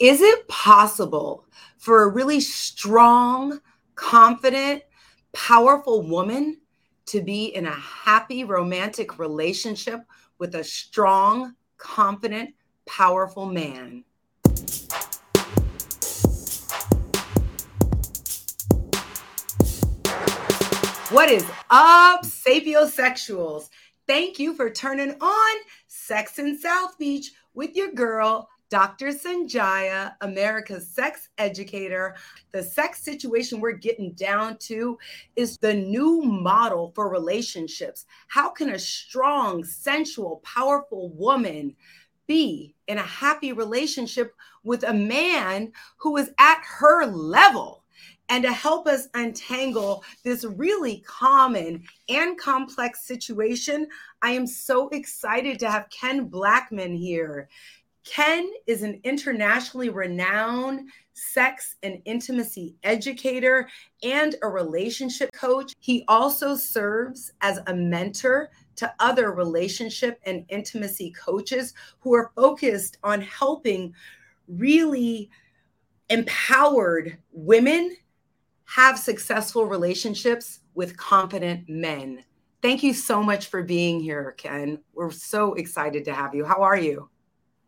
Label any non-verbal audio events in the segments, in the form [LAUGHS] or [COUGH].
Is it possible for a really strong, confident, powerful woman to be in a happy romantic relationship with a strong, confident, powerful man? What is up, sapiosexuals? Thank you for turning on Sex in South Beach with your girl, Dr. Sonjia, America's sex educator. The sex situation we're getting down to is the new model for relationships. How can a strong, sensual, powerful woman be in a happy relationship with a man who is at her level? and to help us untangle this really common and complex situation, I am so excited to have Ken Blackman here. Ken is an internationally renowned sex and intimacy educator and a relationship coach. He also serves as a mentor to other relationship and intimacy coaches who are focused on helping really empowered women have successful relationships with confident men. Thank you so much for being here, Ken. We're so excited to have you. How are you?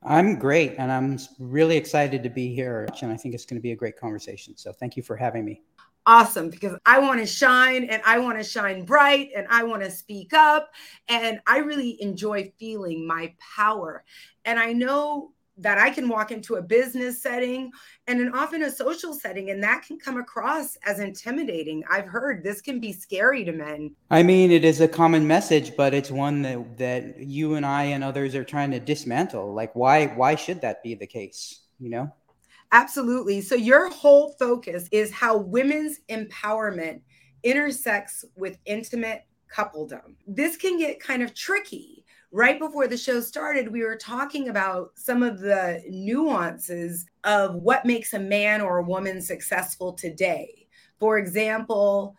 I'm great, and I'm really excited to be here. And I think it's going to be a great conversation. So thank you for having me. Awesome, because I want to shine and I want to shine bright and I want to speak up. And I really enjoy feeling my power. And I know that I can walk into a business setting and an often a social setting, and that can come across as intimidating. I've heard this can be scary to men. I mean, it is a common message, but it's one that, that you and I and others are trying to dismantle. Like, why why should that be the case? You know? Absolutely. So your whole focus is how women's empowerment intersects with intimate coupledom. This can get kind of tricky right before the show started, we were talking about some of the nuances of what makes a man or a woman successful today. For example,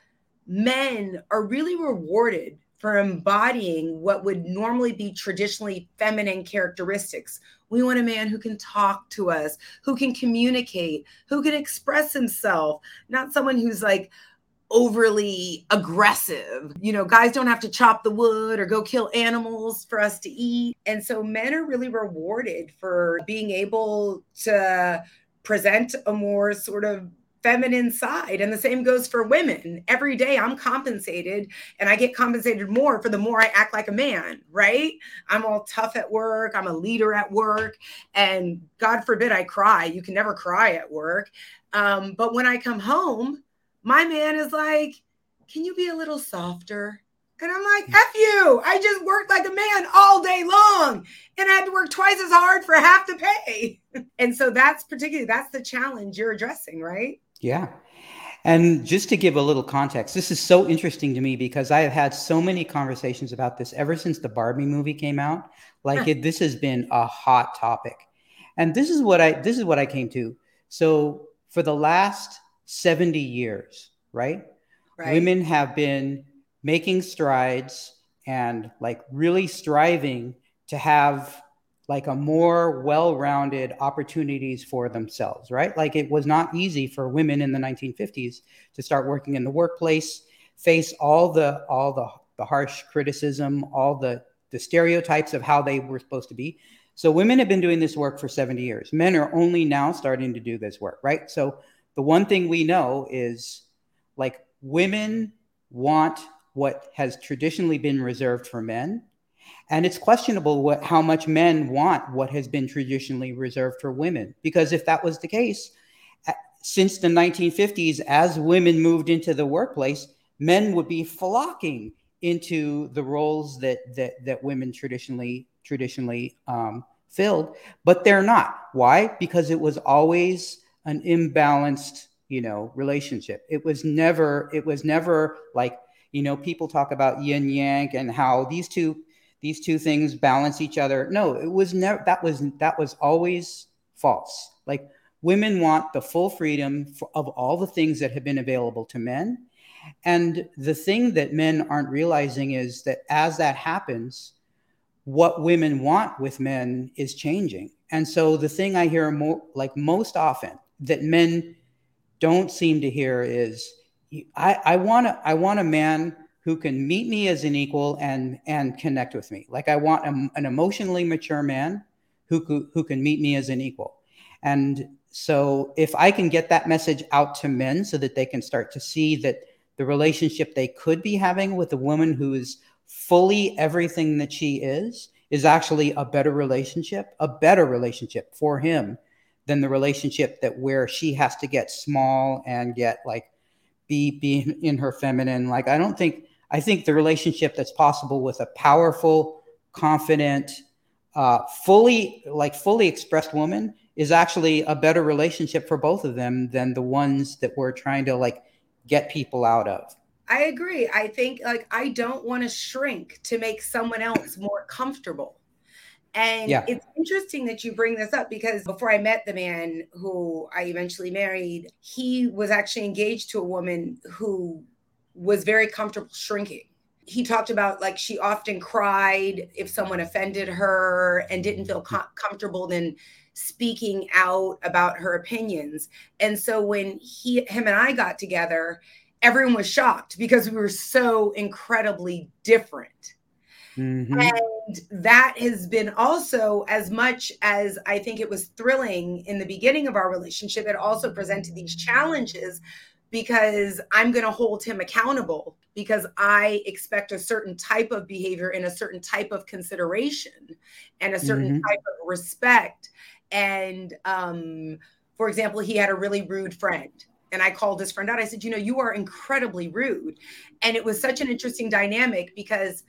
men are really rewarded for embodying what would normally be traditionally feminine characteristics. We want a man who can talk to us, who can communicate, who can express himself, not someone who's like, overly aggressive. You know, guys don't have to chop the wood or go kill animals for us to eat. And so men are really rewarded for being able to present a more sort of feminine side. And the same goes for women. Every day I'm compensated and I get compensated more for the more I act like a man, right? I'm all tough at work, I'm a leader at work, and God forbid I cry. You can never cry at work. Um, but when I come home, my man is like, Can you be a little softer? And I'm like, mm. F you. I just worked like a man all day long and I had to work twice as hard for half the pay. [LAUGHS] and so that's particularly that's the challenge you're addressing, right? Yeah. And just to give a little context, this is so interesting to me because I have had so many conversations about this ever since the Barbie movie came out. Like [LAUGHS] it, this has been a hot topic. And this is what I this is what I came to. So for the last 70 years, right? right? Women have been making strides and like really striving to have like a more well-rounded opportunities for themselves, right? Like it was not easy for women in the 1950s to start working in the workplace, face all the all the the harsh criticism, all the the stereotypes of how they were supposed to be. So women have been doing this work for 70 years. Men are only now starting to do this work, right? So the one thing we know is like women want what has traditionally been reserved for men. And it's questionable what, how much men want what has been traditionally reserved for women. Because if that was the case, since the 1950s, as women moved into the workplace, men would be flocking into the roles that that, that women traditionally traditionally um, filled, but they're not. Why? Because it was always an imbalanced you know relationship. It was never it was never like you know people talk about yin yang and how these two these two things balance each other. No it was never that was that was always false. Like women want the full freedom for, of all the things that have been available to men. And the thing that men aren't realizing is that as that happens what women want with men is changing. And so the thing I hear more like most often that men don't seem to hear is I, I want a, I want a man who can meet me as an equal and and connect with me. Like I want a, an emotionally mature man who who can meet me as an equal. And so if I can get that message out to men so that they can start to see that the relationship they could be having with a woman who is fully everything that she is is actually a better relationship, a better relationship for him than the relationship that where she has to get small and get like be be in her feminine. Like I don't think I think the relationship that's possible with a powerful, confident, uh, fully like fully expressed woman is actually a better relationship for both of them than the ones that we're trying to like get people out of. I agree. I think like I don't want to shrink to make someone else more comfortable. And yeah. it's interesting that you bring this up because before I met the man who I eventually married, he was actually engaged to a woman who was very comfortable shrinking. He talked about like she often cried if someone offended her and didn't feel hmm. com- comfortable then speaking out about her opinions. And so when he him and I got together, everyone was shocked because we were so incredibly different. Mm-hmm. And that has been also as much as I think it was thrilling in the beginning of our relationship, it also presented these challenges because I'm going to hold him accountable because I expect a certain type of behavior and a certain type of consideration and a certain mm-hmm. type of respect. And um, for example, he had a really rude friend. And I called this friend out. I said, You know, you are incredibly rude. And it was such an interesting dynamic because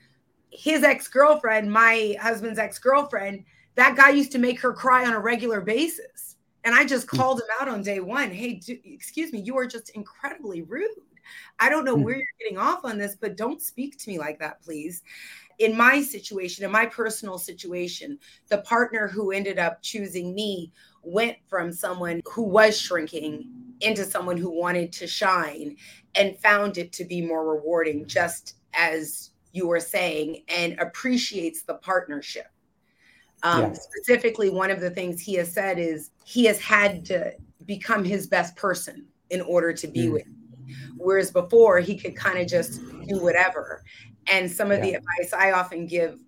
his ex girlfriend, my husband's ex girlfriend, that guy used to make her cry on a regular basis. And I just hmm. called him out on day one. Hey, do, excuse me, you are just incredibly rude. I don't know hmm. where you're getting off on this, but don't speak to me like that, please. In my situation, in my personal situation, the partner who ended up choosing me went from someone who was shrinking into someone who wanted to shine and found it to be more rewarding, just as you were saying, and appreciates the partnership. Um. Specifically, one of the things he has said is he has had to become his best person in order to be mm. with me. Whereas before, he could kind of just do whatever. And some of yeah. the advice I often give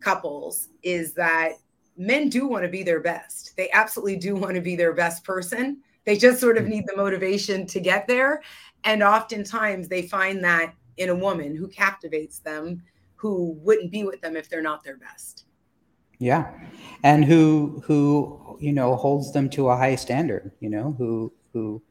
couples is that men do want to be their best. They absolutely do want to be their best person. They just sort of mm. need the motivation to get there. And oftentimes they find that in a woman who captivates them, who wouldn't be with them if they're not their best. Yeah. And who who, you know, holds them to a high standard, you know, who who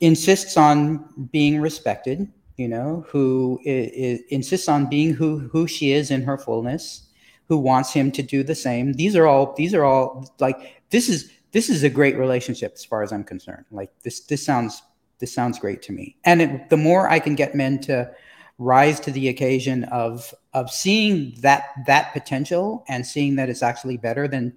insists on being respected, you know, who is, insists on being who who she is in her fullness, who wants him to do the same. These are all these are all like this is this is a great relationship as far as I'm concerned. Like this this sounds this sounds great to me. And it, the more I can get men to rise to the occasion of of seeing that that potential and seeing that it's actually better than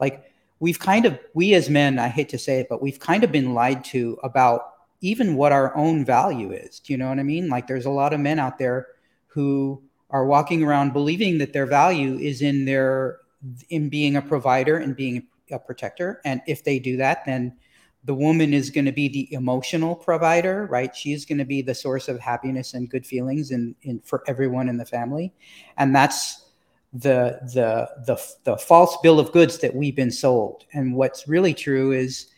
like we've kind of we as men i hate to say it but we've kind of been lied to about even what our own value is. Do you know what i mean? Like there's a lot of men out there who are walking around believing that their value is in their in being a provider and being a protector. And if they do that then the woman is going to be the emotional provider, right? She's going to be the source of happiness and good feelings in, in for everyone in the family, and that's the the the the false bill of goods that we've been sold. And what's really true is,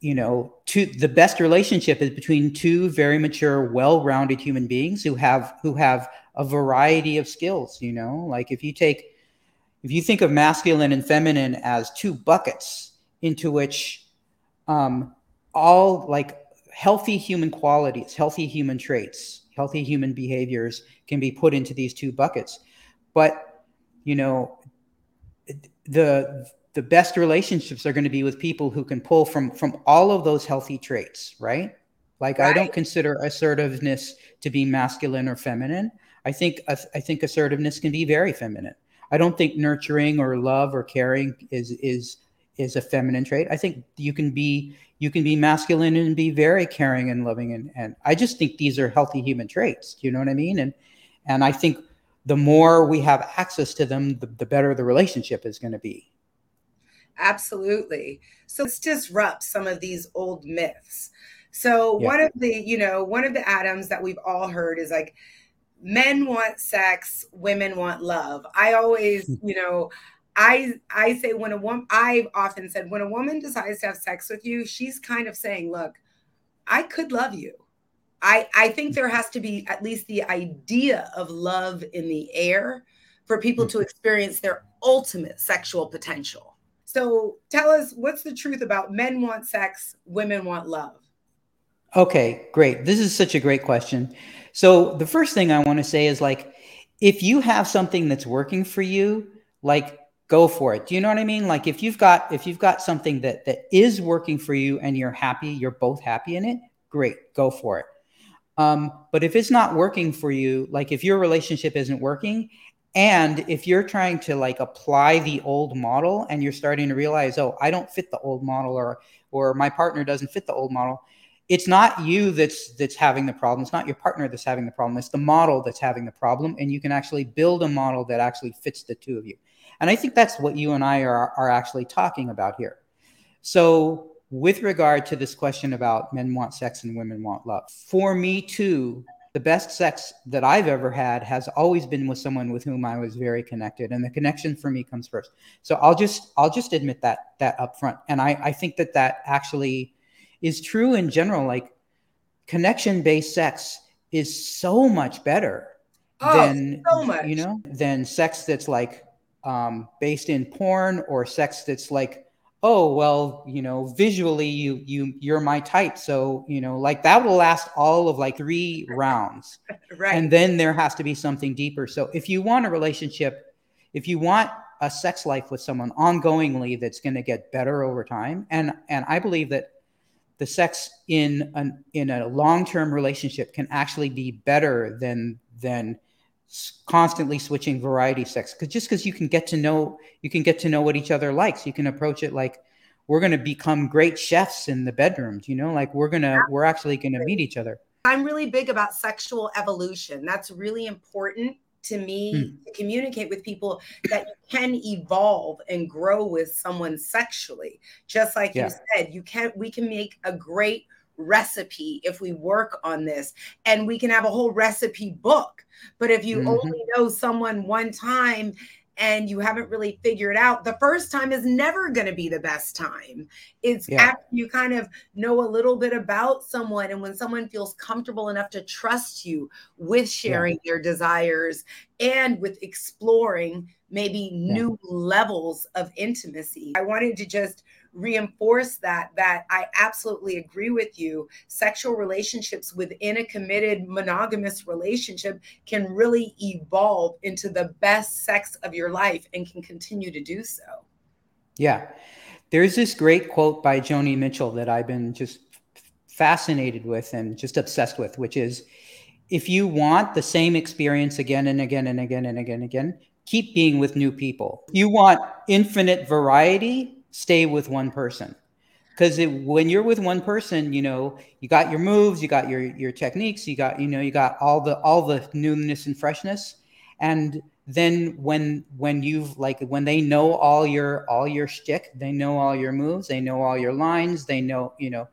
you know, two the best relationship is between two very mature, well-rounded human beings who have who have a variety of skills. You know, like if you take if you think of masculine and feminine as two buckets into which um, all like healthy human qualities, healthy human traits, healthy human behaviors can be put into these two buckets. But you know, the the best relationships are going to be with people who can pull from from all of those healthy traits, right? Like right. I don't consider assertiveness to be masculine or feminine. I think I think assertiveness can be very feminine. I don't think nurturing or love or caring is is is a feminine trait. I think you can be you can be masculine and be very caring and loving and and I just think these are healthy human traits. Do you know what I mean? And and I think the more we have access to them, the, the better the relationship is going to be. Absolutely. So let's disrupt some of these old myths. So yeah. one of the, you know, one of the atoms that we've all heard is like men want sex, women want love. I always, hmm. you know, I I say when a woman I've often said when a woman decides to have sex with you, she's kind of saying, look, I could love you. I I think there has to be at least the idea of love in the air for people to mm-hmm. experience their ultimate sexual potential. So tell us what's the truth about men want sex, women want love? Okay, great. This is such a great question. So the first thing I want to say is like if you have something that's working for you, like go for it. Do you know what I mean? Like if you've got if you've got something that that is working for you and you're happy, you're both happy in it, great, go for it. Um, but if it's not working for you, like if your relationship isn't working, and if you're trying to like apply the old model and you're starting to realize, oh, I don't fit the old model, or or my partner doesn't fit the old model, it's not you that's that's having the problem. It's not your partner that's having the problem. It's the model that's having the problem, and you can actually build a model that actually fits the two of you. And I think that's what you and I are, are actually talking about here. So, with regard to this question about men want sex and women want love, for me too, the best sex that I've ever had has always been with someone with whom I was very connected, and the connection for me comes first. So I'll just I'll just admit that that up front, and I I think that that actually is true in general. Like connection based sex is so much better oh, than so much. you know than sex that's like um, based in porn or sex that's like oh well you know visually you you you're my type. So you know like that will last all of like three [LAUGHS] rounds. Right. And then there has to be something deeper. So if you want a relationship if you want a sex life with someone ongoingly that's going to get better over time and and i believe that the sex in an in a long-term relationship can actually be better than than constantly switching variety sex because just because you can get to know you can get to know what each other likes. You can approach it like we're going to become great chefs in the bedrooms you know? Like we're going to we're actually going to meet each other. I'm really big about sexual evolution. That's really important to me hmm. to communicate with people that you can evolve and grow with someone sexually. Just like yeah. you said you can we can make a great recipe if we work on this and we can have a whole recipe book but if you mm-hmm. only know someone one time and you haven't really figured out the first time is never going to be the best time it's yeah. after you kind of know a little bit about someone and when someone feels comfortable enough to trust you with sharing yeah. their desires and with exploring maybe yeah. new levels of intimacy i wanted to just reinforce that that I absolutely agree with you. Sexual relationships within a committed monogamous relationship can really evolve into the best sex of your life and can continue to do so. Yeah. There's this great quote by Joni Mitchell that I've been just fascinated with and just obsessed with, which is if you want the same experience again and again and again and again and again, keep being with new people. You want infinite variety, stay with one person. Because when you're with one person you know you got your moves you got your your techniques you got you know you got all the all the newness and freshness. And then when when you've like when they know all your all your shtick, they know all your moves, they know all your lines, they know you know,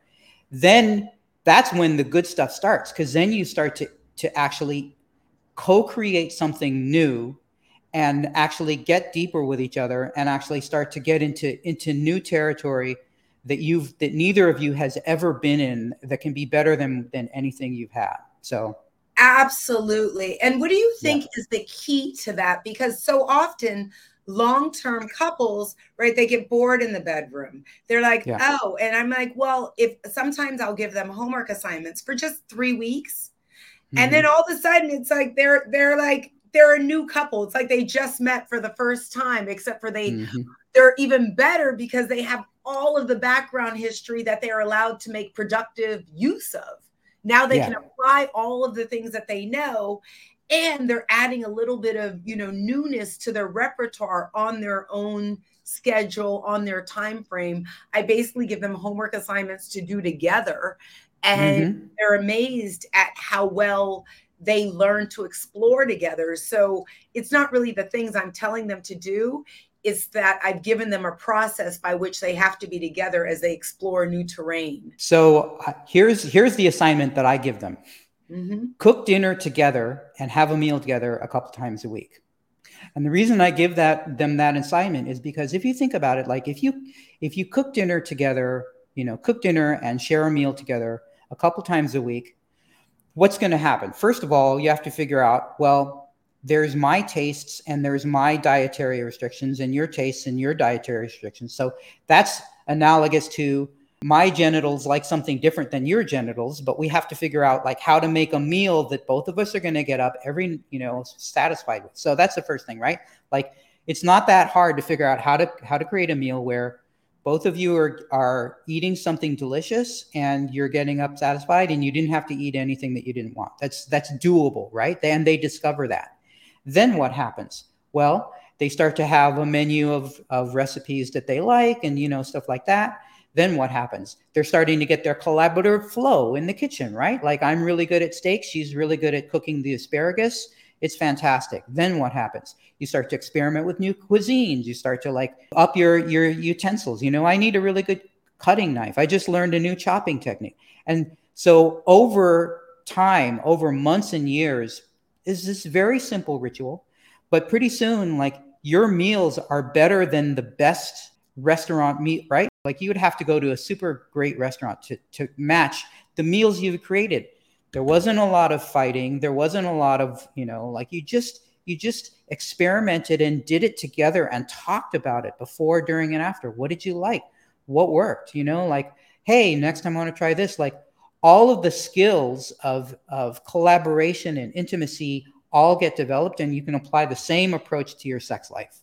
then that's when the good stuff starts. Because then you start to to actually co-create something new and actually get deeper with each other and actually start to get into into new territory that you've that neither of you has ever been in that can be better than than anything you've had so absolutely and what do you think yeah. is the key to that because so often long-term couples right they get bored in the bedroom they're like yeah. oh and i'm like well if sometimes i'll give them homework assignments for just three weeks mm-hmm. and then all of a sudden it's like they're they're like they're a new couple. It's like they just met for the first time, except for they mm-hmm. they're even better because they have all of the background history that they are allowed to make productive use of. Now they yeah. can apply all of the things that they know and they're adding a little bit of, you know, newness to their repertoire on their own schedule, on their time frame. I basically give them homework assignments to do together and mm-hmm. they're amazed at how well they learn to explore together. So it's not really the things I'm telling them to do. it's that I've given them a process by which they have to be together as they explore new terrain. So uh, here's here's the assignment that I give them: mm-hmm. cook dinner together and have a meal together a couple times a week. And the reason I give that them that assignment is because if you think about it, like if you if you cook dinner together, you know, cook dinner and share a meal together a couple times a week, what's going to happen? First of all, you have to figure out, well, there's my tastes and there's my dietary restrictions and your tastes and your dietary restrictions. So that's analogous to my genitals like something different than your genitals, but we have to figure out like how to make a meal that both of us are going to get up every, you know, satisfied with. So that's the first thing, right? Like it's not that hard to figure out how to how to create a meal where both of you are are eating something delicious and you're getting up satisfied and you didn't have to eat anything that you didn't want. That's that's doable, right? And they discover that. Then what happens? Well, they start to have a menu of, of recipes that they like and, you know, stuff like that. Then what happens? They're starting to get their collaborative flow in the kitchen, right? Like I'm really good at steak. She's really good at cooking the asparagus. It's fantastic. Then what happens? You start to experiment with new cuisines. You start to like up your, your utensils. You know, I need a really good cutting knife. I just learned a new chopping technique. And so over time, over months and years, is this very simple ritual, but pretty soon, like your meals are better than the best restaurant meat, right? Like you would have to go to a super great restaurant to, to match the meals you've created. There wasn't a lot of fighting. There wasn't a lot of, you know, like you just, you just experimented and did it together and talked about it before, during, and after. What did you like? What worked? You know, like, hey, next time I want to try this. Like, all of the skills of, of collaboration and intimacy all get developed and you can apply the same approach to your sex life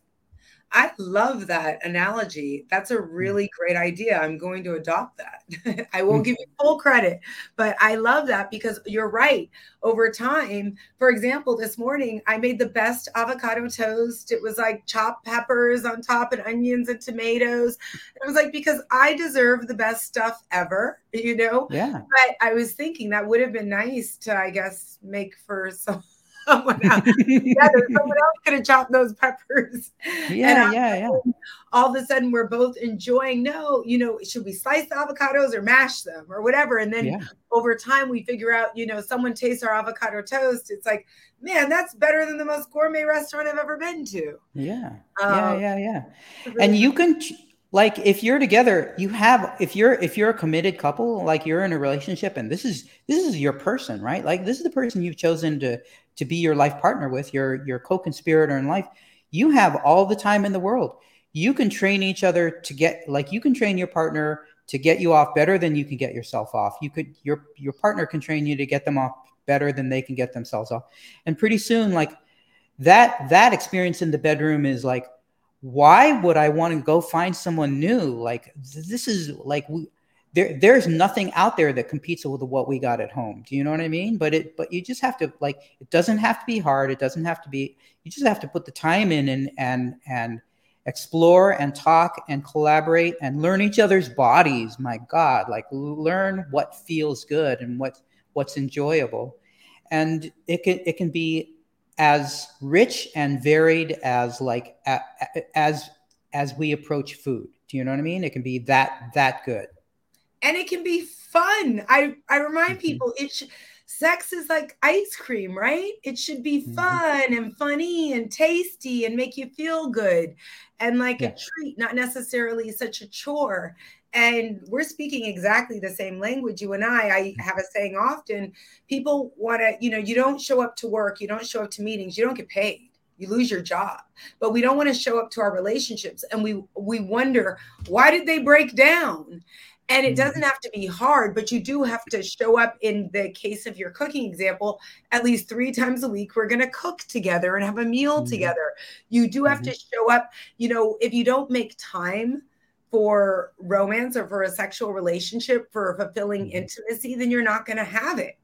I love that analogy. That's a mm. really great idea. I'm going to adopt that. [LAUGHS] I won't mm. give you full credit, but I love that because you're right. Over time, for example, this morning I made the best avocado toast. It was like chopped peppers on top and onions and tomatoes. It was like because I deserve the best stuff ever, [LAUGHS] you know? Yeah. But I was thinking that would have been nice to, I guess, make for some [LAUGHS] someone else. yeah, someone else could have chopped those peppers. Yeah, yeah, yeah. All of a sudden, we're both enjoying. No, you know, should we slice the avocados or mash them or whatever? And then yeah. over time, we figure out. You know, someone tastes our avocado toast. It's like, man, that's better than the most gourmet restaurant I've ever been to. Yeah, um, yeah, yeah, yeah. And you can like if you're together you have if you're if you're a committed couple like you're in a relationship and this is this is your person right? Like this is the person you've chosen to to be your life partner with your your co-conspirator in life. You have all the time in the world. You can train each other to get like you can train your partner to get you off better than you can get yourself off. You could your your partner can train you to get them off better than they can get themselves off. And pretty soon like that that experience in the bedroom is like why would I want to go find someone new? Like this is like we, there there's nothing out there that competes with what we got at home. Do you know what I mean? But it but you just have to like it doesn't have to be hard. It doesn't have to be you just have to put the time in and and and explore and talk and collaborate and learn each other's bodies. My God, like learn what feels good and what what's enjoyable. And it can it can be as rich and varied as like as as we approach food. Do you know what I mean? It can be that that good. And it can be fun. I I remind mm-hmm. people it should sex is like ice cream, right? It should be mm-hmm. fun mm-hmm. and funny and tasty and make you feel good and like yeah. a treat, not necessarily such a chore and we're speaking exactly the same language you and i i mm-hmm. have a saying often people want to you know you don't show up to work you don't show up to meetings you don't get paid you lose your job but we don't want to show up to our relationships and we we wonder why did they break down and it doesn't mm-hmm. have to be hard but you do have to show up in the case of your cooking example at least three times a week we're going to cook together and have a meal mm-hmm. together you do have mm-hmm. to show up you know if you don't make time for romance or for a sexual relationship for fulfilling mm-hmm. intimacy then you're not going to have it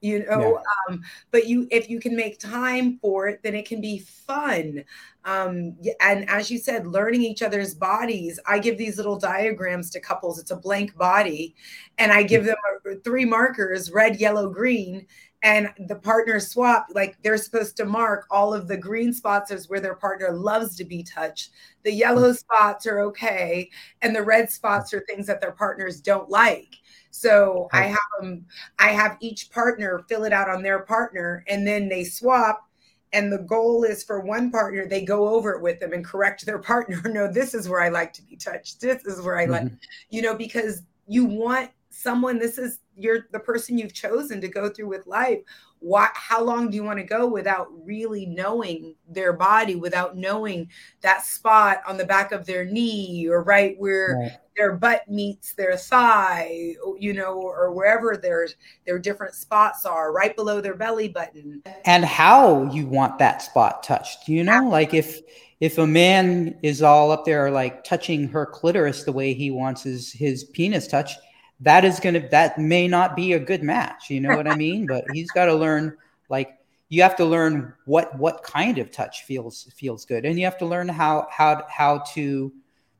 you know yeah. um, but you if you can make time for it then it can be fun. Um, and as you said learning each other's bodies i give these little diagrams to couples. It's a blank body and i give mm. them a, three markers red yellow green and the partner swap like they're supposed to mark all of the green spots as where their partner loves to be touched. The yellow spots are okay and the red spots are things that their partners don't like so i have them i have each partner fill it out on their partner and then they swap and the goal is for one partner they go over it with them and correct their [LAUGHS] partner no this is where i like to be touched. This is where i like mm-hmm. you know because you want someone this is you're the person you've chosen to go through with life what how long do you want to go without really knowing their body without knowing that spot on the back of their knee or right where right. their butt meets their thigh you know or wherever their their different spots are right below their belly button? And how you want that spot touched you know? Like if if a man is all up there like touching her clitoris the way he wants his his penis touched that is going to that may not be a good match you know what i mean? But [LAUGHS] he's got to learn like you have to learn what what kind of touch feels feels good. And you have to learn how how how to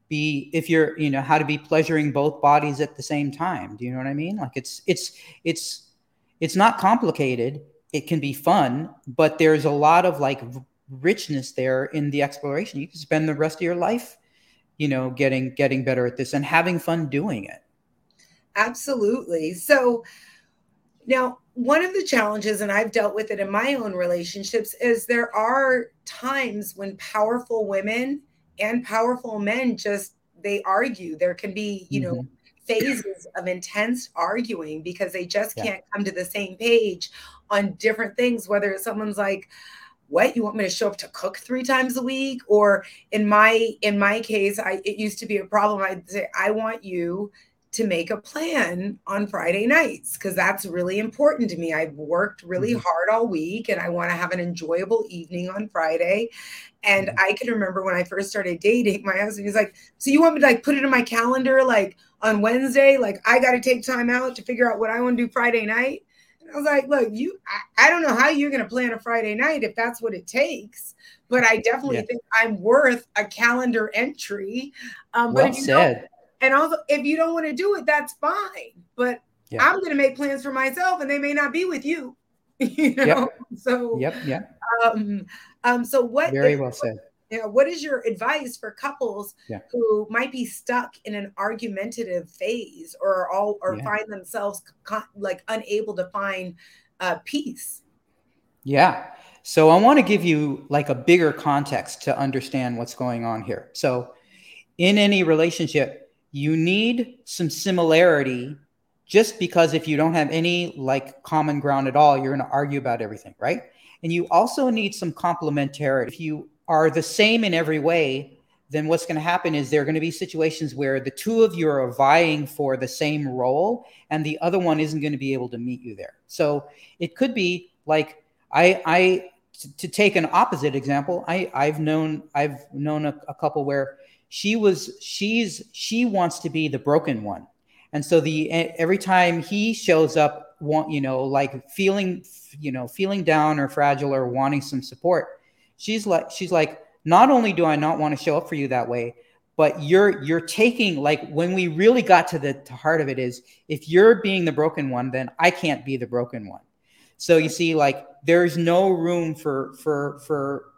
be if you're you know how to be pleasuring both bodies at the same time. Do you know what i mean? Like it's it's it's it's not complicated. It can be fun but there's a lot of like richness there in the exploration. You can spend the rest of your life you know getting getting better at this and having fun doing it Absolutely. So now, one of the challenges, and I've dealt with it in my own relationships, is there are times when powerful women and powerful men just they argue. There can be, you mm-hmm. know, phases of intense arguing because they just yeah. can't come to the same page on different things. Whether it's someone's like, what you want me to show up to cook three times a week or in my in my case i it used to be a problem i'd say i want you to make a plan on Friday nights because that's really important to me. I've worked really mm-hmm. hard all week and I want to have an enjoyable evening on Friday. And mm-hmm. I can remember when I first started dating, my husband was like, So you want me to like put it in my calendar like on Wednesday? Like I got to take time out to figure out what I want to do Friday night. And I was like, Look, you, I, I don't know how you're going to plan a Friday night if that's what it takes. But I definitely yeah. think I'm worth a calendar entry. Um, well but if you said and also, if you don't want to do it, that's fine. But yeah. I'm going to make plans for myself, and they may not be with you. [LAUGHS] you know, yep. so yep, yep. Um, um, so what? Very well said. You know, what is your advice for couples yeah. who might be stuck in an argumentative phase, or all, or yeah. find themselves like unable to find uh, peace? Yeah. So I want to give you like a bigger context to understand what's going on here. So in any relationship, you need some similarity just because if you don't have any like common ground at all, you're going to argue about everything, right? And you also need some complementarity. If you are the same in every way, then what's going to happen is there are going to be situations where the two of you are vying for the same role and the other one isn't going to be able to meet you there. So it could be like I I to take an opposite example, I I've known I've known a, a couple where she was she's she wants to be the broken one. And so the every time he shows up want you know like feeling you know feeling down or fragile or wanting some support she's like she's like not only do i not want to show up for you that way but you're you're taking like when we really got to the to heart of it is if you're being the broken one then i can't be the broken one. So you see like there's no room for for for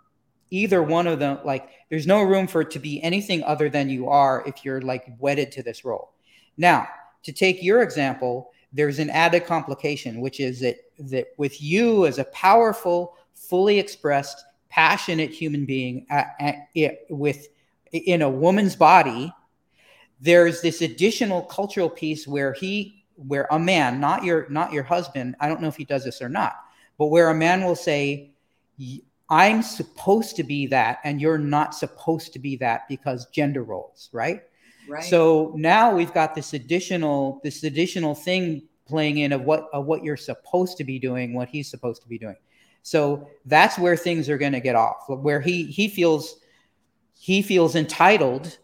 either one of them like there's no room for it to be anything other than you are if you're like wedded to this role. Now to take your example there's an added complication which is that that with you as a powerful fully expressed passionate human being at, at, it, with in a woman's body there's this additional cultural piece where he where a man not your not your husband i don't know if he does this or not but where a man will say I'm supposed to be that, and you're not supposed to be that because gender roles, right? Right. So now we've got this additional this additional thing playing in of what of what you're supposed to be doing, what he's supposed to be doing. So that's where things are going to get off. Where he he feels he feels entitled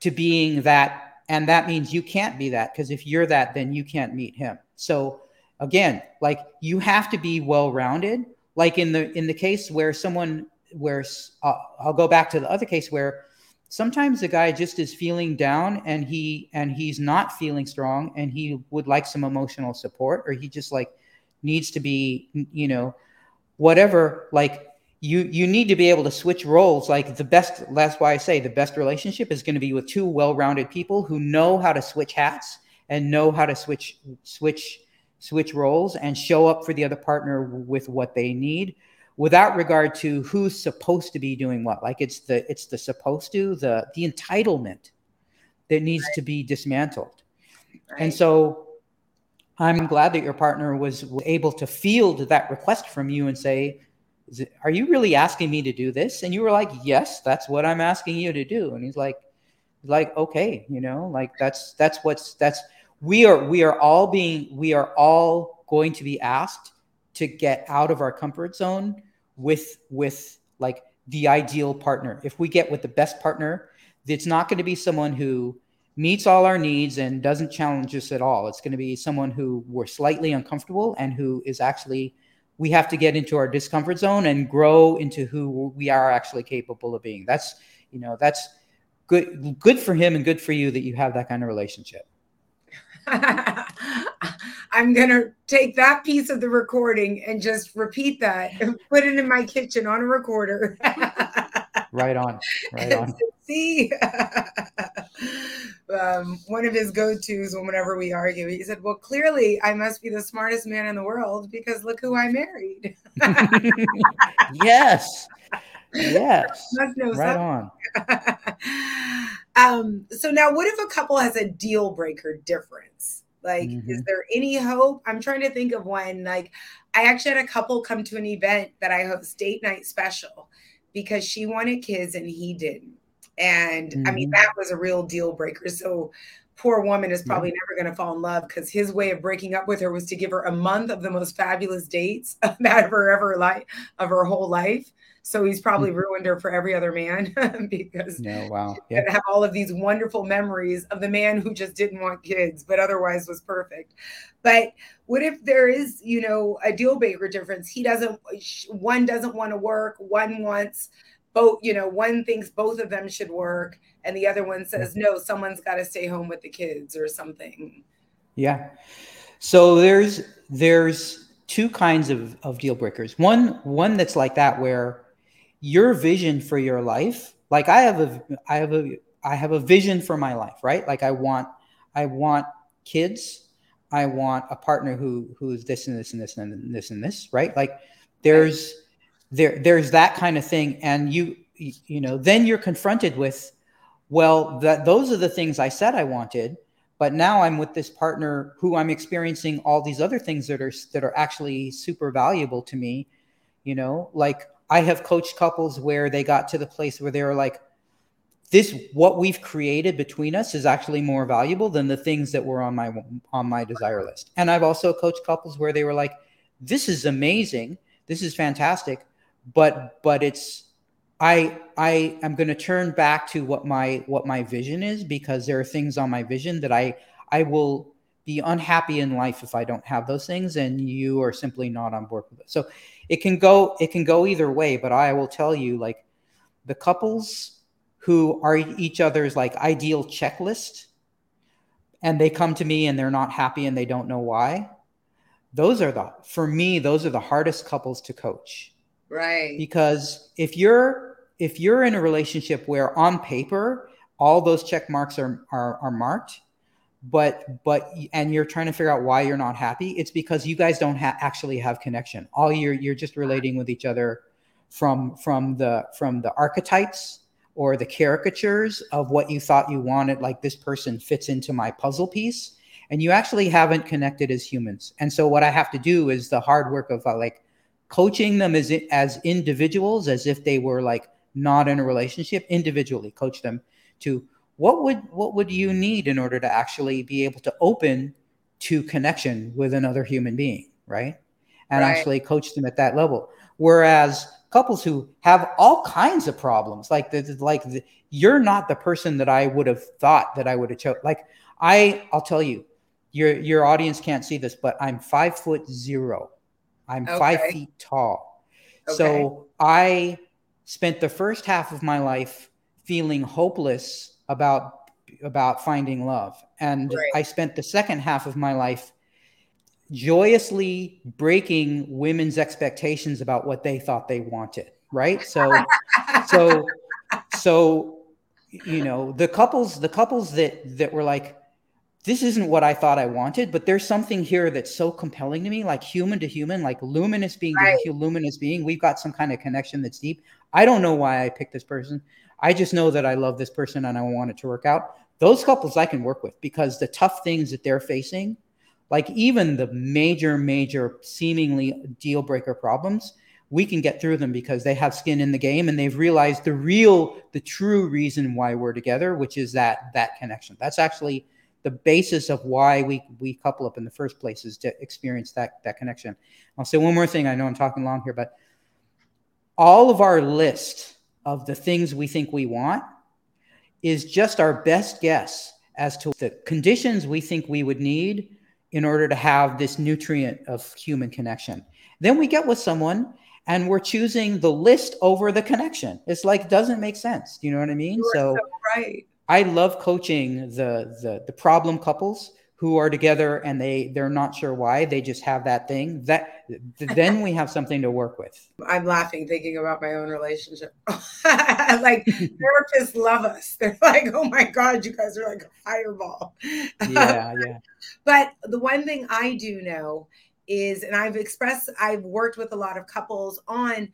to being that, and that means you can't be that because if you're that, then you can't meet him. So again, like you have to be well rounded like in the in the case where someone where uh, I'll go back to the other case where sometimes the guy just is feeling down and he and he's not feeling strong and he would like some emotional support or he just like needs to be you know whatever like you you need to be able to switch roles. Like the best that's why i say the best relationship is going to be with two well-rounded people who know how to switch hats and know how to switch switch switch roles and show up for the other partner with what they need without regard to who's supposed to be doing what like it's the it's the supposed to the the entitlement that needs right. to be dismantled right. and so i'm glad that your partner was able to field that request from you and say it, are you really asking me to do this? And you were like, yes, that's what I'm asking you to do. And he's like, like, okay, you know, like that's, that's what's, that's, we are, we are all being, we are all going to be asked to get out of our comfort zone with, with like the ideal partner. If we get with the best partner, it's not going to be someone who meets all our needs and doesn't challenge us at all. It's going to be someone who we're slightly uncomfortable and who is actually we have to get into our discomfort zone and grow into who we are actually capable of being. That's, you know, that's good good for him and good for you that you have that kind of relationship. [LAUGHS] I'm going to take that piece of the recording and just repeat that and put it in my kitchen on a recorder. [LAUGHS] right on. Right on. [LAUGHS] See? um, one of his go-tos whenever we argue. He said, "Well, clearly I must be the smartest man in the world because look who I married." yes, yes, right on. Um, so now, what if a couple has a deal breaker difference? Like, mm-hmm. is there any hope? I'm trying to think of one. Like, I actually had a couple come to an event that I host date night special because she wanted kids and he didn't and mm-hmm. I mean, mm-hmm. that was a real deal breaker. So poor woman is probably never going to fall in love because his way of breaking up with her was to give her a month of the most fabulous dates [LAUGHS] of her ever life of her whole life. So he's probably mm-hmm. ruined her for every other man [LAUGHS] because no, wow, yeah. have all of these wonderful memories of the man who just didn't want kids, but otherwise was perfect. But what if there is, you know, a deal breaker difference? He doesn't, one doesn't want to work, one wants both you know one thinks both of them should work and the other one says no someone's got to stay home with the kids or something yeah so there's there's two kinds of, of deal breakers one one that's like that where your vision for your life like i have a i have a i have a vision for my life right? Like i want i want kids. I want a partner who who's this and this and this and this and this right? Like there's there there's that kind of thing. And you you know then you're confronted with well that those are the things i said i wanted but now i'm with this partner who i'm experiencing all these other things that are that are actually super valuable to me you know? Like i have coached couples where they got to the place where they were like this what we've created between us is actually more valuable than the things that were on my on my desire list. And i've also coached couples where they were like this is amazing. This is fantastic. But but it's I I am going to turn back to what my what my vision is because there are things on my vision that I I will be unhappy in life if I don't have those things and you are simply not on board with it. So it can go it can go either way, but I will tell you like the couples who are each other's like ideal checklist and they come to me and they're not happy and they don't know why. Those are the for me those are the hardest couples to coach Right. Because if you're if you're in a relationship where on paper all those check marks are are, are marked, but but and you're trying to figure out why you're not happy, it's because you guys don't ha- actually have connection. All you're you're just relating with each other from from the from the archetypes or the caricatures of what you thought you wanted like this person fits into my puzzle piece and you actually haven't connected as humans and so what i have to do is the hard work of uh, like coaching them as as individuals as if they were like not in a relationship individually coach them to what would what would you need in order to actually be able to open to connection with another human being right and right. actually coach them at that level whereas couples who have all kinds of problems like the, like the, you're not the person that i would have thought that i would have chosen like i i'll tell you your your audience can't see this but i'm five foot zero I'm okay. five feet tall. Okay. So I spent the first half of my life feeling hopeless about about finding love. And right. I spent the second half of my life joyously breaking women's expectations about what they thought they wanted right so so so you know the couples the couples that that were like this isn't what i thought i wanted but there's something here that's so compelling to me like human to human like luminous being right. to luminous being we've got some kind of connection that's deep i don't know why i picked this person i just know that i love this person and i want it to work out. Those couples i can work with because the tough things that they're facing like even the major major seemingly deal breaker problems we can get through them because they have skin in the game and they've realized the real the true reason why we're together which is that that connection. That's actually the basis of why we we couple up in the first place is to experience that that connection. I'll say one more thing. I know i'm talking long here but all of our list of the things we think we want is just our best guess as to the conditions we think we would need in order to have this nutrient of human connection then we get with someone and we're choosing the list over the connection. It's like doesn't make sense. Do you know what I mean? So, so, right. I love coaching the, the the problem couples who are together and they they're not sure why they just have that thing that then we have something to work with. I'm laughing thinking about my own relationship. [LAUGHS] Like therapists love us. They're like oh my god you guys are like a fireball. Yeah [LAUGHS] yeah. But the one thing i do know is, and I've expressed, I've worked with a lot of couples on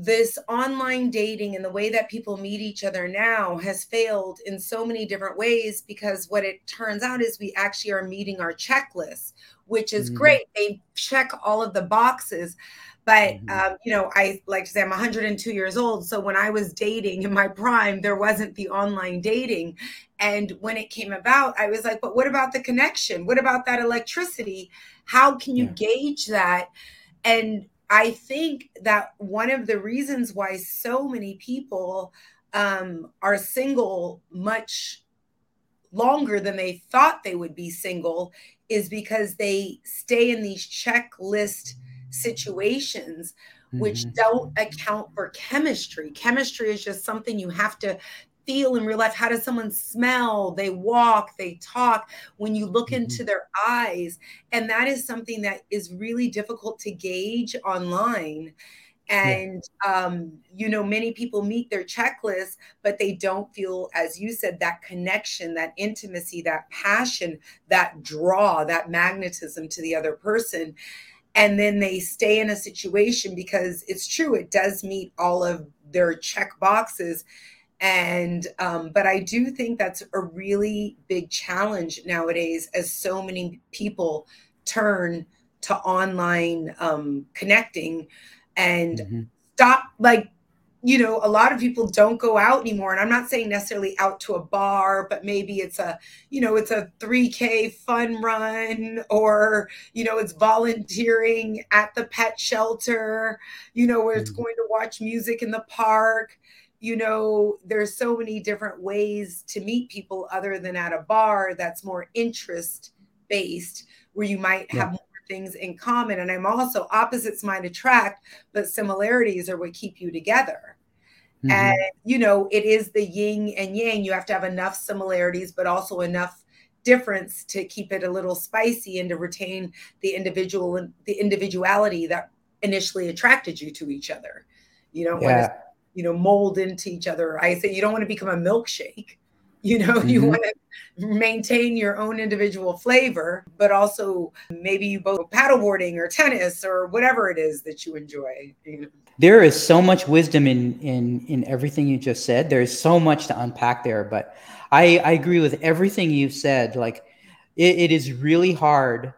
this online dating and the way that people meet each other now has failed in so many different ways because what it turns out is we actually are meeting our checklist, which is mm-hmm. great. They check all of the boxes. But mm-hmm. um, you know, I like to say I'm 102 years old. So when I was dating in my prime, there wasn't the online dating. And when it came about, I was like, but what about the connection? What about that electricity? How can you yeah. gauge that? And I think that one of the reasons why so many people um, are single much longer than they thought they would be single is because they stay in these checklist situations which mm-hmm. don't account for chemistry. Chemistry is just something you have to feel in real life. How does someone smell? They walk, they talk, when you look mm-hmm. into their eyes. And that is something that is really difficult to gauge online. And, yeah. um, you know, many people meet their checklist, but they don't feel, as you said, that connection, that intimacy, that passion, that draw, that magnetism to the other person and then they stay in a situation because it's true it does meet all of their check boxes and um, but i do think that's a really big challenge nowadays as so many people turn to online um, connecting and mm-hmm. stop like you know, a lot of people don't go out anymore. And I'm not saying necessarily out to a bar, but maybe it's a, you know, it's a 3K fun run or, you know, it's volunteering at the pet shelter, you know, where it's mm-hmm. going to watch music in the park. You know, there's so many different ways to meet people other than at a bar that's more interest based, where you might have yeah things in common. And I'm also opposites might attract, but similarities are what keep you together. Mm-hmm. And, you know, it is the yin and yang. You have to have enough similarities, but also enough difference to keep it a little spicy and to retain the individual and the individuality that initially attracted you to each other. You don't yeah. want to, you know, mold into each other. I say you don't want to become a milkshake. You know [LAUGHS] mm-hmm. you want to maintain your own individual flavor but also maybe you both paddleboarding or tennis or whatever it is that you enjoy. There is so much wisdom in in in everything you just said. There's so much to unpack there but i i agree with everything you've said. Like it, it is really hard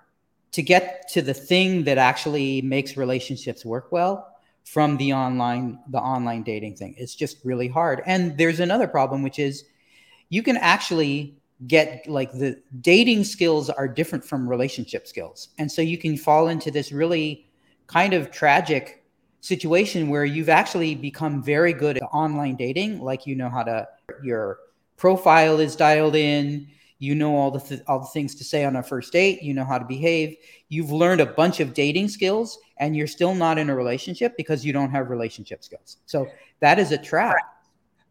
to get to the thing that actually makes relationships work well from the online the online dating thing it's just really hard and there's another problem which is you can actually get like the dating skills are different from relationship skills. And so you can fall into this really kind of tragic situation where you've actually become very good at online dating, like you know how to your profile is dialed in, you know all the th- all the things to say on a first date, you know how to behave. You've learned a bunch of dating skills and you're still not in a relationship because you don't have relationship skills. So that is a trap.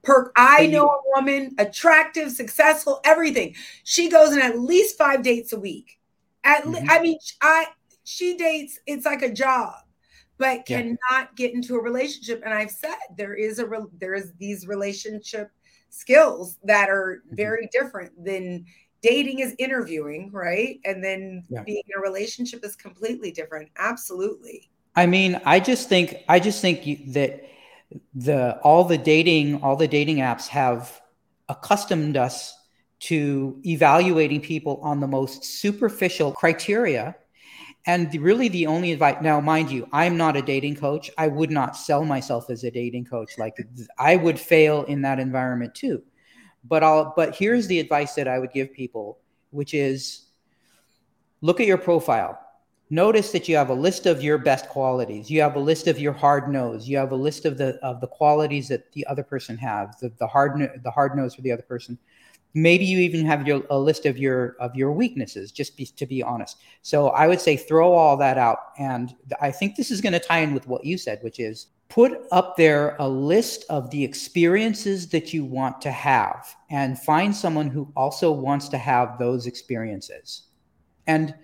Perk, I know a woman, attractive, successful, everything. She goes in at least five dates a week. At mm-hmm. I mean, I she dates. It's like a job, but cannot yeah. get into a relationship. And I've said there is a re, there is these relationship skills that are mm-hmm. very mm-hmm. different than dating is interviewing, right? And then yeah. being in a relationship is completely different. Absolutely. I mean, I just think I just think you, that the all the dating all the dating apps have accustomed us to evaluating people on the most superficial criteria and the, really the only advice now mind you i'm not a dating coach. I would not sell myself as a dating coach. Like i would fail in that environment too. But i'll but here's the advice that i would give people which is look at your profile. Notice that you have a list of your best qualities. You have a list of your hard nose. You have a list of the of the qualities that the other person have the, the hard the hard nose for the other person maybe you even have your a list of your of your weaknesses just be, to be honest so i would say throw all that out and i think this is going to tie in with what you said which is put up there a list of the experiences that you want to have and find someone who also wants to have those experiences and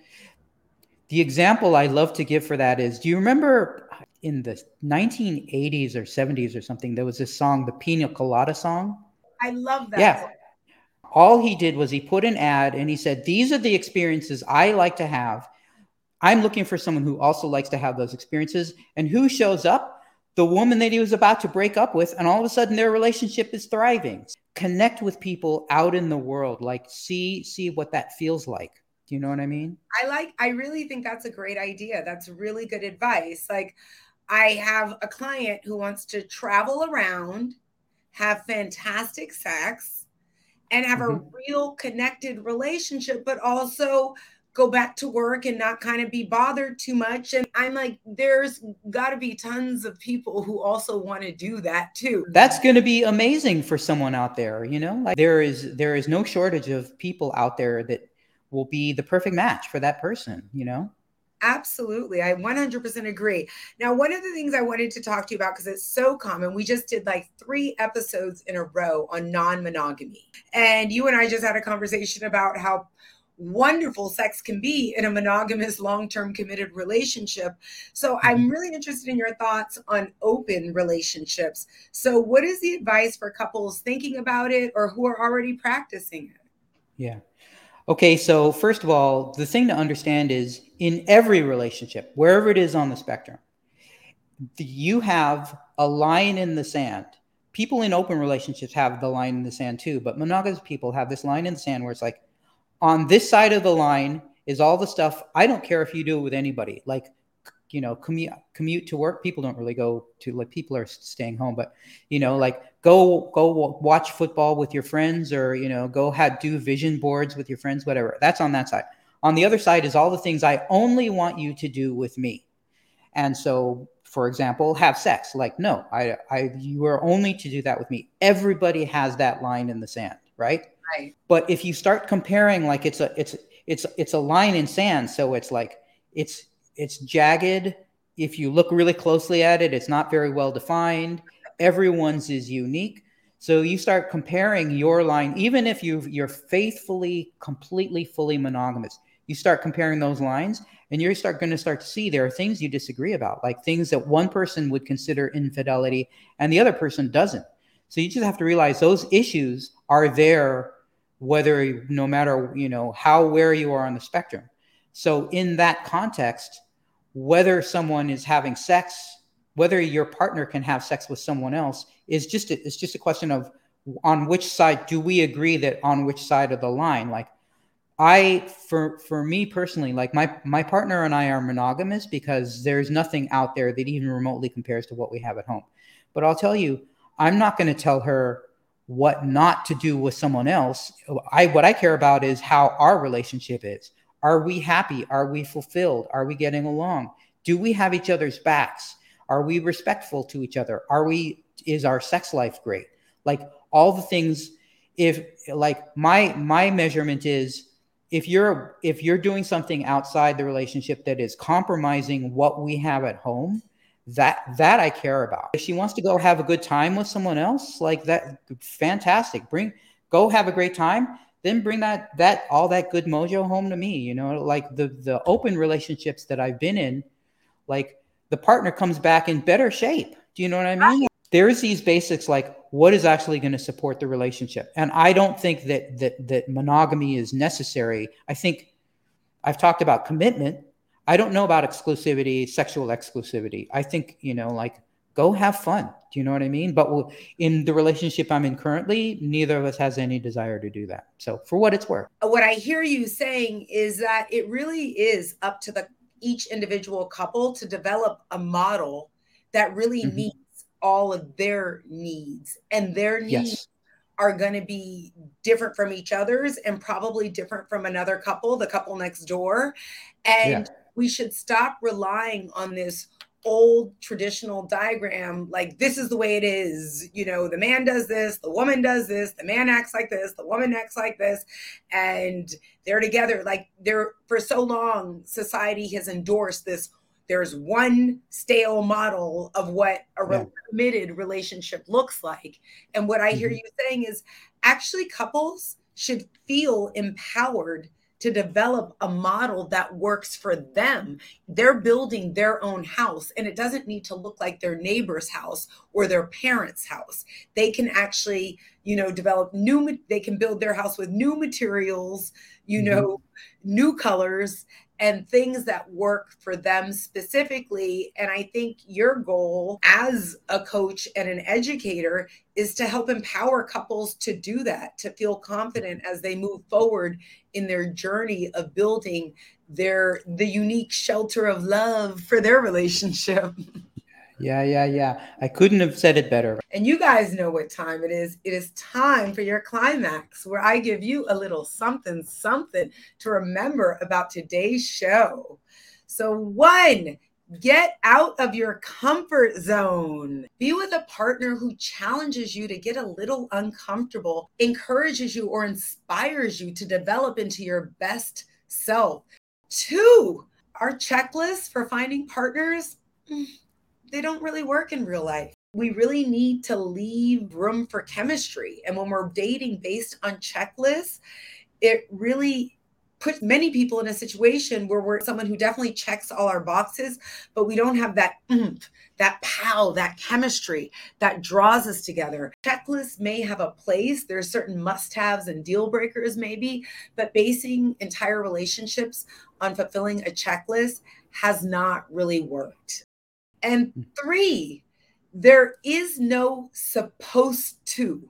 the example I love to give for that is do you remember in the 1980s or 70s or something, there was this song, the Pina Colada song? I love that. Yeah. All he did was he put an ad and he said, These are the experiences I like to have. I'm looking for someone who also likes to have those experiences. And who shows up? The woman that he was about to break up with. And all of a sudden their relationship is thriving. Connect with people out in the world. Like see, see what that feels like. Do you know what I mean? I like, I really think that's a great idea. That's really good advice. Like, I have a client who wants to travel around, have fantastic sex, and have mm-hmm. a real connected relationship, but also go back to work and not kind of be bothered too much. And I'm like, there's got to be tons of people who also want to do that too. That's going to be amazing for someone out there, you know? Like there is there is no shortage of people out there that will be the perfect match for that person, you know? Absolutely. I 100% agree. Now, one of the things I wanted to talk to you about, because it's so common, we just did like three episodes in a row on non monogamy. And you and I just had a conversation about how wonderful sex can be in a monogamous, long term committed relationship. So, I'm mm-hmm. really interested in your thoughts on open relationships. So, what is the advice for couples thinking about it or who are already practicing it? Yeah. Okay, so first of all, the thing to understand is in every relationship, wherever it is on the spectrum, you have a line in the sand. People in open relationships have the line in the sand too, but monogamous people have this line in the sand where it's like, on this side of the line is all the stuff. I don't care if you do it with anybody. Like you know commute commute to work people don't really go to like people are staying home but you know like go go watch football with your friends or you know go have do vision boards with your friends whatever. That's on that side. On the other side is all the things i only want you to do with me. And so for example have sex. Like no i i you are only to do that with me. Everybody has that line in the sand right? Right. But if you start comparing like it's a it's it's it's a line in sand. So it's like it's it's jagged. If you look really closely at it, it's not very well defined. Everyone's is unique. So you start comparing your line, even if you you're faithfully, completely, fully monogamous. You start comparing those lines, and you start going to start to see there are things you disagree about, like things that one person would consider infidelity and the other person doesn't. So you just have to realize those issues are there, whether no matter you know how where you are on the spectrum. So in that context, whether someone is having sex, whether your partner can have sex with someone else is just a, it's just a question of on which side do we agree that on which side of the line like I for for me personally like my my partner and I are monogamous because there's nothing out there that even remotely compares to what we have at home. But I'll tell you, I'm not going to tell her what not to do with someone else. I what I care about is how our relationship is. Are we happy? Are we fulfilled? Are we getting along? Do we have each other's backs? Are we respectful to each other? Are we is our sex life great? Like all the things if like my my measurement is if you're if you're doing something outside the relationship that is compromising what we have at home, that that I care about. If she wants to go have a good time with someone else, like that fantastic. Bring go have a great time then bring that that all that good mojo home to me. You know, like the the open relationships that I've been in, like the partner comes back in better shape. Do you know what I mean? There's these basics like what is actually going to support the relationship. And I don't think that that that monogamy is necessary. I think I've talked about commitment. I don't know about exclusivity, sexual exclusivity. I think, you know, like go have fun. Do you know what I mean? But in the relationship I'm in currently, neither of us has any desire to do that. So, for what it's worth. What I hear you saying is that it really is up to the each individual couple to develop a model that really mm-hmm. meets all of their needs and their needs yes. are going to be different from each other's and probably different from another couple the couple next door and yeah. we should stop relying on this old traditional diagram like this is the way it is you know the man does this the woman does this the man acts like this the woman acts like this and they're together like they're for so long society has endorsed this there's one stale model of what a yeah. committed relationship looks like and what i hear mm-hmm. you saying is actually couples should feel empowered to develop a model that works for them. They're building their own house, and it doesn't need to look like their neighbor's house or their parents' house. They can actually, you know, develop new, they can build their house with new materials, you mm-hmm. know, new colors, and things that work for them specifically. And I think your goal as a coach and an educator is to help empower couples to do that, to feel confident as they move forward in their journey of building their the unique shelter of love for their relationship. [LAUGHS] Yeah, yeah, yeah. I couldn't have said it better. And you guys know what time it is. It is time for your climax, where I give you a little something, something to remember about today's show. So, one, get out of your comfort zone. Be with a partner who challenges you to get a little uncomfortable, encourages you, or inspires you to develop into your best self. Two, our checklist for finding partners. Mm. They don't really work in real life. We really need to leave room for chemistry. And when we're dating based on checklists, it really puts many people in a situation where we're someone who definitely checks all our boxes, but we don't have that oomph, that pow, that chemistry that draws us together. Checklists may have a place. There's certain must-haves and deal breakers, maybe, but basing entire relationships on fulfilling a checklist has not really worked. And hmm. three, there is no supposed to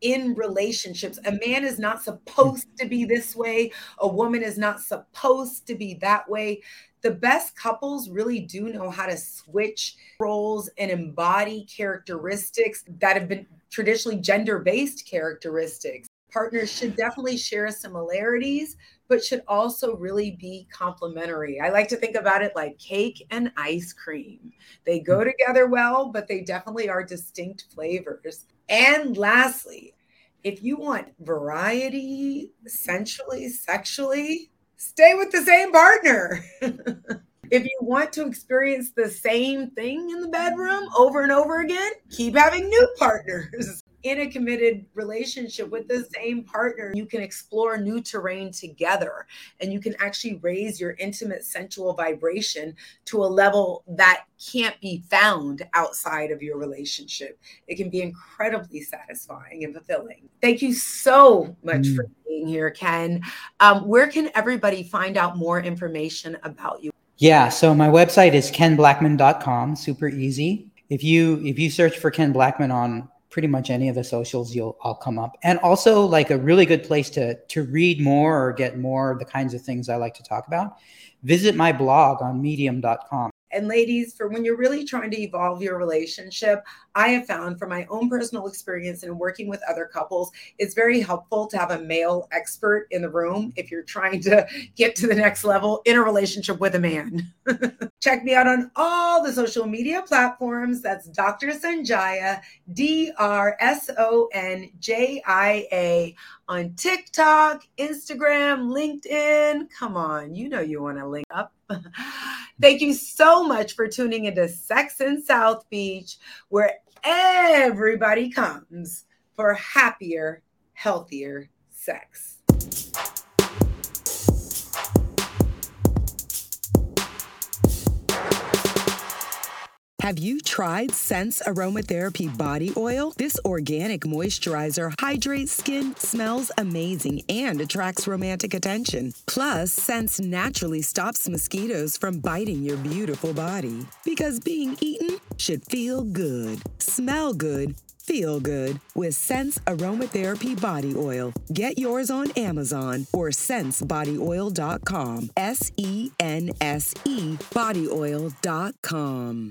in relationships. A man is not supposed to be this way, a woman is not supposed to be that way. The best couples really do know how to switch roles and embody characteristics that have been traditionally gender based characteristics. Partners should definitely share similarities, but should also really be complementary. I like to think about it like cake and ice cream. They go hmm. together well, but they definitely are distinct flavors. And lastly, if you want variety sensually, sexually, stay with the same partner. [LAUGHS] if you want to experience the same thing in the bedroom over and over again, keep having new partners [LAUGHS] in a committed relationship with the same partner, you can explore new terrain together and you can actually raise your intimate sensual vibration to a level that can't be found outside of your relationship. It can be incredibly satisfying and fulfilling. Thank you so much mm. for being here, Ken. Um, where can everybody find out more information about you? Yeah, so my website is kenblackman.com, super easy. If you if you search for Ken Blackman on pretty much any of the socials you'll all come up. And also like a really good place to to read more or get more the kinds of things i like to talk about visit my blog on medium.com and ladies, for when you're really trying to evolve your relationship, I have found from my own personal experience and working with other couples, it's very helpful to have a male expert in the room if you're trying to [LAUGHS] get to the next level in a relationship with a man. [LAUGHS] Check me out on all the social media platforms. That's Dr. Sonjia, D R S O N J I A on TikTok, Instagram, LinkedIn. Come on, you know you want to link up. [LAUGHS] Thank you so much for tuning into Sex in South Beach, where everybody comes for happier, healthier sex. Have you tried Sense Aromatherapy Body Oil? This organic moisturizer hydrates skin, smells amazing, and attracts romantic attention. Plus, Sense naturally stops mosquitoes from biting your beautiful body. Because being eaten should feel good, smell good, feel good with Sense Aromatherapy Body Oil. Get yours on Amazon or sensebodyoil.com. S E N S E bodyoil.com.